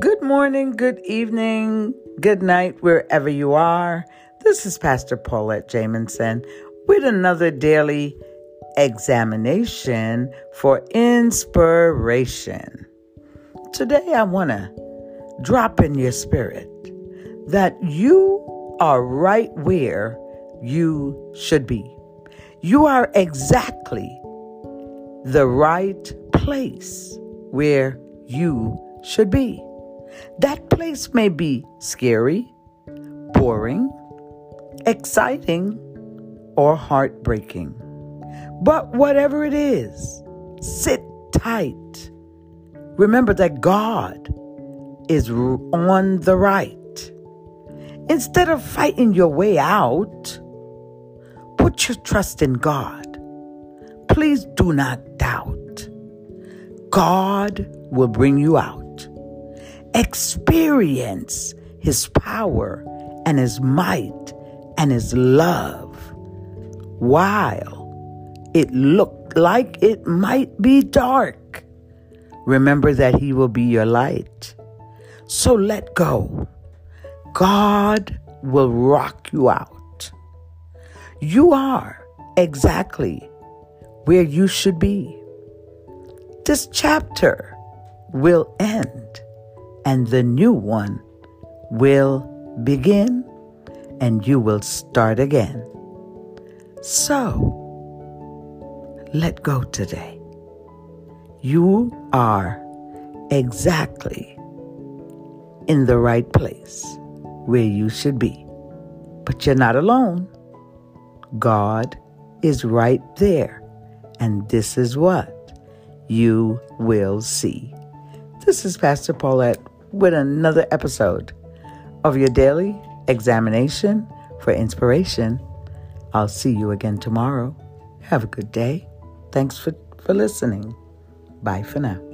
Good morning, good evening, good night, wherever you are. This is Pastor Paulette Jamison with another daily examination for inspiration. Today, I want to drop in your spirit that you are right where you should be. You are exactly the right place where you should be. That place may be scary, boring, exciting, or heartbreaking. But whatever it is, sit tight. Remember that God is on the right. Instead of fighting your way out, put your trust in God. Please do not doubt. God will bring you out. Experience His power and His might and His love while it looked like it might be dark. Remember that He will be your light. So let go. God will rock you out. You are exactly where you should be. This chapter will end and the new one will begin and you will start again. So, let go today. You are exactly in the right place where you should be. But you're not alone. God is right there. And this is what you will see. This is Pastor Paulette with another episode of your daily examination for inspiration. I'll see you again tomorrow. Have a good day. Thanks for, for listening. Bye for now.